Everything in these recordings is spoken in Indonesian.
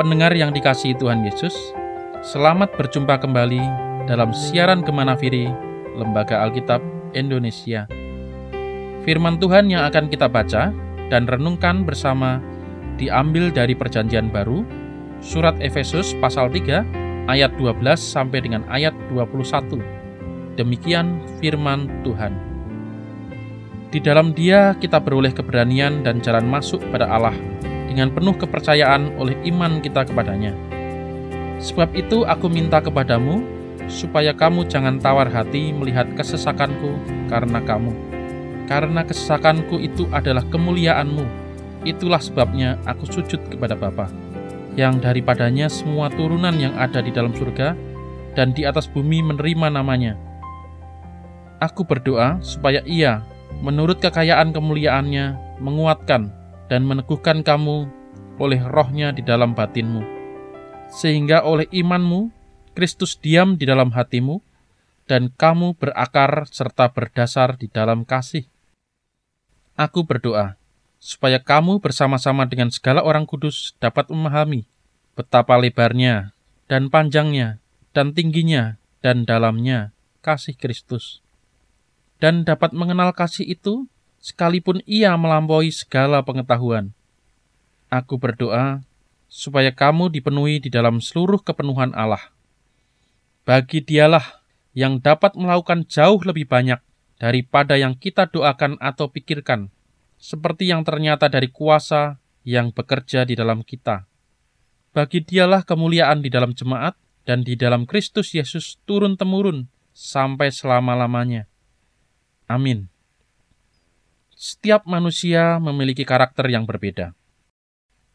pendengar yang dikasihi Tuhan Yesus, selamat berjumpa kembali dalam siaran Gemana Firi, Lembaga Alkitab Indonesia. Firman Tuhan yang akan kita baca dan renungkan bersama diambil dari Perjanjian Baru, surat Efesus pasal 3 ayat 12 sampai dengan ayat 21. Demikian firman Tuhan. Di dalam Dia kita beroleh keberanian dan jalan masuk pada Allah dengan penuh kepercayaan oleh iman kita kepadanya. Sebab itu aku minta kepadamu, supaya kamu jangan tawar hati melihat kesesakanku karena kamu. Karena kesesakanku itu adalah kemuliaanmu. Itulah sebabnya aku sujud kepada Bapa, yang daripadanya semua turunan yang ada di dalam surga dan di atas bumi menerima namanya. Aku berdoa supaya ia, menurut kekayaan kemuliaannya, menguatkan dan meneguhkan kamu oleh rohnya di dalam batinmu. Sehingga oleh imanmu, Kristus diam di dalam hatimu, dan kamu berakar serta berdasar di dalam kasih. Aku berdoa, supaya kamu bersama-sama dengan segala orang kudus dapat memahami betapa lebarnya dan panjangnya dan tingginya dan dalamnya kasih Kristus. Dan dapat mengenal kasih itu sekalipun ia melampaui segala pengetahuan. Aku berdoa supaya kamu dipenuhi di dalam seluruh kepenuhan Allah. Bagi dialah yang dapat melakukan jauh lebih banyak daripada yang kita doakan atau pikirkan, seperti yang ternyata dari kuasa yang bekerja di dalam kita. Bagi dialah kemuliaan di dalam jemaat dan di dalam Kristus Yesus turun-temurun sampai selama-lamanya. Amin setiap manusia memiliki karakter yang berbeda.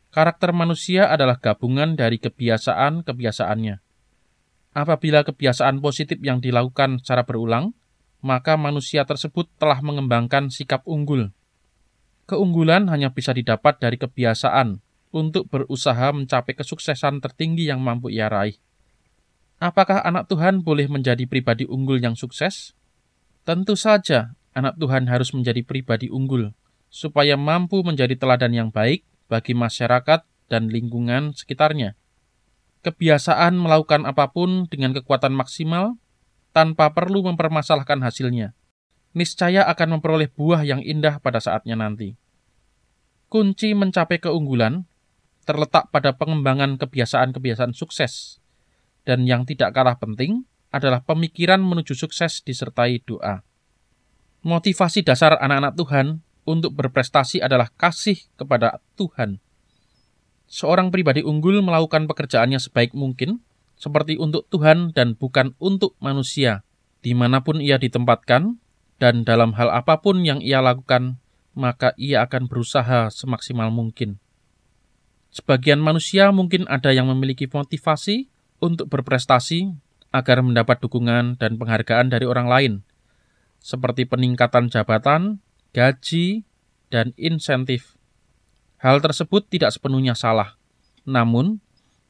Karakter manusia adalah gabungan dari kebiasaan-kebiasaannya. Apabila kebiasaan positif yang dilakukan secara berulang, maka manusia tersebut telah mengembangkan sikap unggul. Keunggulan hanya bisa didapat dari kebiasaan untuk berusaha mencapai kesuksesan tertinggi yang mampu ia raih. Apakah anak Tuhan boleh menjadi pribadi unggul yang sukses? Tentu saja, anak Tuhan harus menjadi pribadi unggul, supaya mampu menjadi teladan yang baik bagi masyarakat dan lingkungan sekitarnya. Kebiasaan melakukan apa pun dengan kekuatan maksimal tanpa perlu mempermasalahkan hasilnya, niscaya akan memperoleh buah yang indah pada saatnya nanti. Kunci mencapai keunggulan terletak pada pengembangan kebiasaan-kebiasaan sukses, dan yang tidak kalah penting adalah pemikiran menuju sukses disertai doa. Motivasi dasar anak-anak Tuhan untuk berprestasi adalah kasih kepada Tuhan. Seorang pribadi unggul melakukan pekerjaannya sebaik mungkin, seperti untuk Tuhan dan bukan untuk manusia, di mana pun ia ditempatkan, dan dalam hal apa pun yang ia lakukan, maka ia akan berusaha semaksimal mungkin. Sebagian manusia mungkin ada yang memiliki motivasi untuk berprestasi agar mendapat dukungan dan penghargaan dari orang lain – seperti peningkatan jabatan, gaji, dan insentif. Hal tersebut tidak sepenuhnya salah. Namun,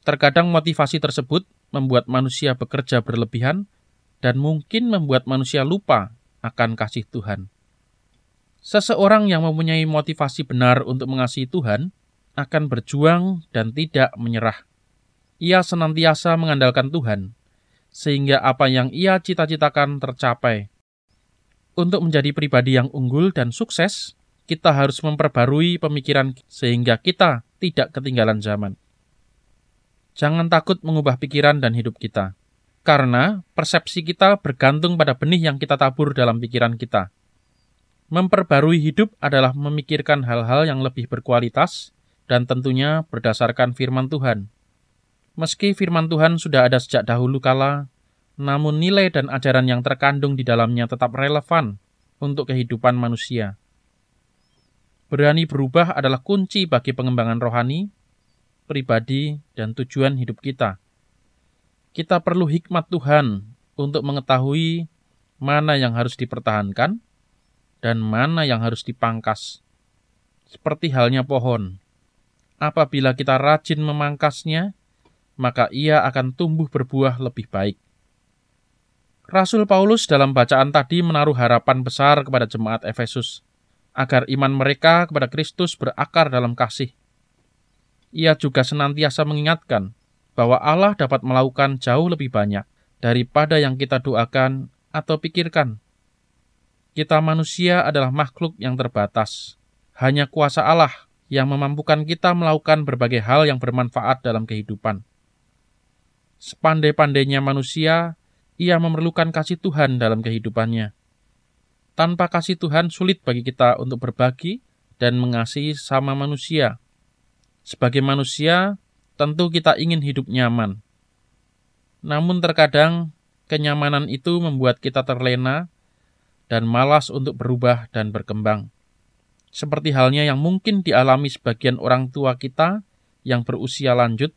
terkadang motivasi tersebut membuat manusia bekerja berlebihan dan mungkin membuat manusia lupa akan kasih Tuhan. Seseorang yang mempunyai motivasi benar untuk mengasihi Tuhan akan berjuang dan tidak menyerah. Ia senantiasa mengandalkan Tuhan, sehingga apa yang ia cita-citakan tercapai untuk menjadi pribadi yang unggul dan sukses, kita harus memperbarui pemikiran sehingga kita tidak ketinggalan zaman. Jangan takut mengubah pikiran dan hidup kita, karena persepsi kita bergantung pada benih yang kita tabur dalam pikiran kita. Memperbarui hidup adalah memikirkan hal-hal yang lebih berkualitas dan tentunya berdasarkan firman Tuhan. Meski firman Tuhan sudah ada sejak dahulu kala, namun nilai dan ajaran yang terkandung di dalamnya tetap relevan untuk kehidupan manusia. Berani berubah adalah kunci bagi pengembangan rohani, pribadi, dan tujuan hidup kita. Kita perlu hikmat Tuhan untuk mengetahui mana yang harus dipertahankan dan mana yang harus dipangkas. Seperti halnya pohon, apabila kita rajin memangkasnya, maka ia akan tumbuh berbuah lebih baik. Rasul Paulus dalam bacaan tadi menaruh harapan besar kepada jemaat Efesus, agar iman mereka kepada Kristus berakar dalam kasih. ia juga senantiasa mengingatkan bahwa Allah dapat melakukan jauh lebih banyak daripada yang kita doakan atau pikirkan. Kita manusia adalah makhluk yang terbatas. Hanya kuasa Allah yang memampukan kita melakukan berbagai hal yang bermanfaat dalam kehidupan. Sepandai-pandainya manusia, ia memerlukan kasih Tuhan dalam kehidupannya. Tanpa kasih Tuhan sulit bagi kita untuk berbagi dan mengasihi sama manusia. Sebagai manusia, tentu kita ingin hidup nyaman. Namun terkadang kenyamanan itu membuat kita terlena dan malas untuk berubah dan berkembang. Seperti halnya yang mungkin dialami sebagian orang tua kita yang berusia lanjut,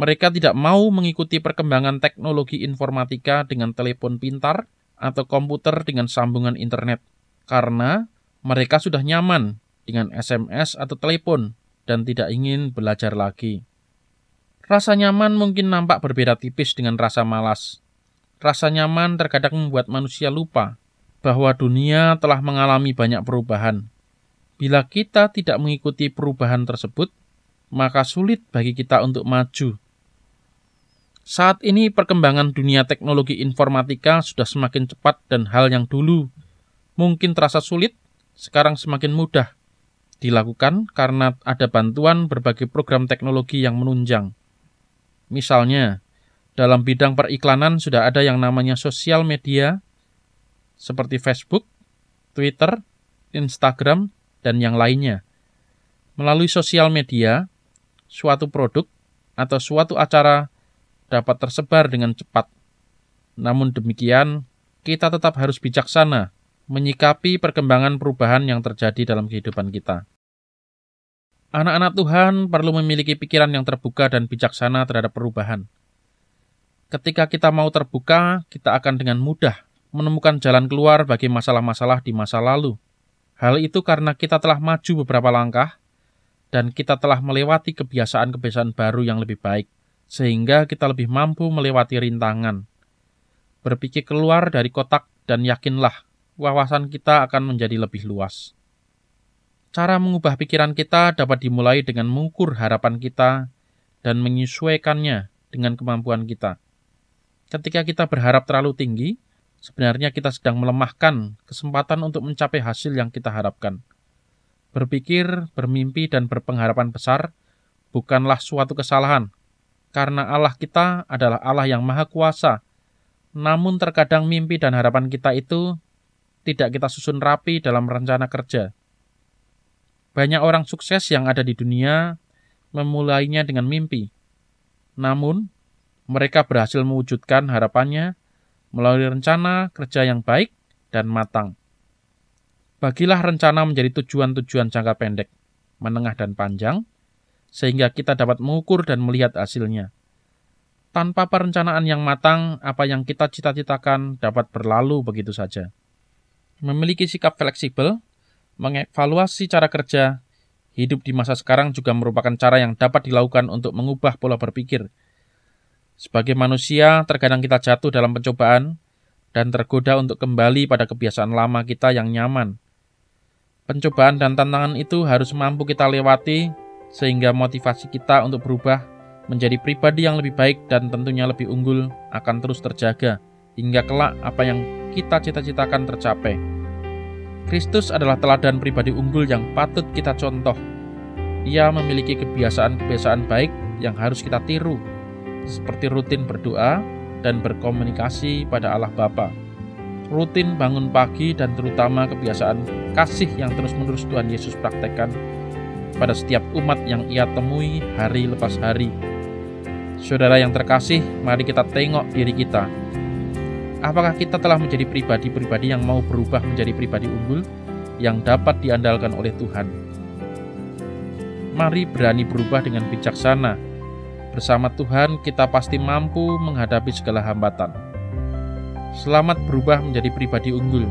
mereka tidak mau mengikuti perkembangan teknologi informatika dengan telepon pintar atau komputer dengan sambungan internet karena mereka sudah nyaman dengan SMS atau telepon dan tidak ingin belajar lagi. Rasa nyaman mungkin nampak berbeda tipis dengan rasa malas. Rasa nyaman terkadang membuat manusia lupa bahwa dunia telah mengalami banyak perubahan. Bila kita tidak mengikuti perubahan tersebut, maka sulit bagi kita untuk maju saat ini perkembangan dunia teknologi informatika sudah semakin cepat dan hal yang dulu mungkin terasa sulit, sekarang semakin mudah dilakukan karena ada bantuan berbagai program teknologi yang menunjang. Misalnya, dalam bidang periklanan sudah ada yang namanya sosial media seperti Facebook, Twitter, Instagram, dan yang lainnya. Melalui sosial media, suatu produk atau suatu acara dapat tersebar dengan cepat. Namun demikian, kita tetap harus bijaksana menyikapi perkembangan perubahan yang terjadi dalam kehidupan kita. Anak-anak Tuhan perlu memiliki pikiran yang terbuka dan bijaksana terhadap perubahan. Ketika kita mau terbuka, kita akan dengan mudah menemukan jalan keluar bagi masalah-masalah di masa lalu. Hal itu karena kita telah maju beberapa langkah dan kita telah melewati kebiasaan-kebiasaan baru yang lebih baik sehingga kita lebih mampu melewati rintangan. Berpikir keluar dari kotak dan yakinlah wawasan kita akan menjadi lebih luas. Cara mengubah pikiran kita dapat dimulai dengan mengukur harapan kita dan menyesuaikannya dengan kemampuan kita. Ketika kita berharap terlalu tinggi, sebenarnya kita sedang melemahkan kesempatan untuk mencapai hasil yang kita harapkan. Berpikir, bermimpi, dan berpengharapan besar bukanlah suatu kesalahan karena Allah kita adalah Allah yang Maha Kuasa. Namun terkadang mimpi dan harapan kita itu tidak kita susun rapi dalam rencana kerja. Banyak orang sukses yang ada di dunia memulainya dengan mimpi. Namun, mereka berhasil mewujudkan harapannya melalui rencana kerja yang baik dan matang. Bagilah rencana menjadi tujuan-tujuan jangka pendek, menengah, dan panjang, sehingga kita dapat mengukur dan melihat hasilnya. Tanpa perencanaan yang matang, apa yang kita cita-citakan dapat berlalu begitu saja. Memiliki sikap fleksibel, mengevaluasi cara kerja, hidup di masa sekarang juga merupakan cara yang dapat dilakukan untuk mengubah pola berpikir. Sebagai manusia, terkadang kita jatuh dalam pencobaan dan tergoda untuk kembali pada kebiasaan lama kita yang nyaman. Pencobaan dan tantangan itu harus mampu kita lewati sehingga motivasi kita untuk berubah menjadi pribadi yang lebih baik dan tentunya lebih unggul akan terus terjaga hingga kelak apa yang kita cita-citakan tercapai. Kristus adalah teladan pribadi unggul yang patut kita contoh. Ia memiliki kebiasaan-kebiasaan baik yang harus kita tiru, seperti rutin berdoa dan berkomunikasi pada Allah Bapa. Rutin bangun pagi dan terutama kebiasaan kasih yang terus-menerus Tuhan Yesus praktekkan pada setiap umat yang ia temui hari lepas hari. Saudara yang terkasih, mari kita tengok diri kita. Apakah kita telah menjadi pribadi-pribadi yang mau berubah menjadi pribadi unggul yang dapat diandalkan oleh Tuhan? Mari berani berubah dengan bijaksana. Bersama Tuhan, kita pasti mampu menghadapi segala hambatan. Selamat berubah menjadi pribadi unggul.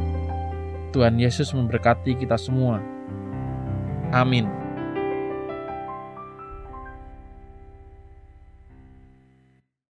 Tuhan Yesus memberkati kita semua. Amin.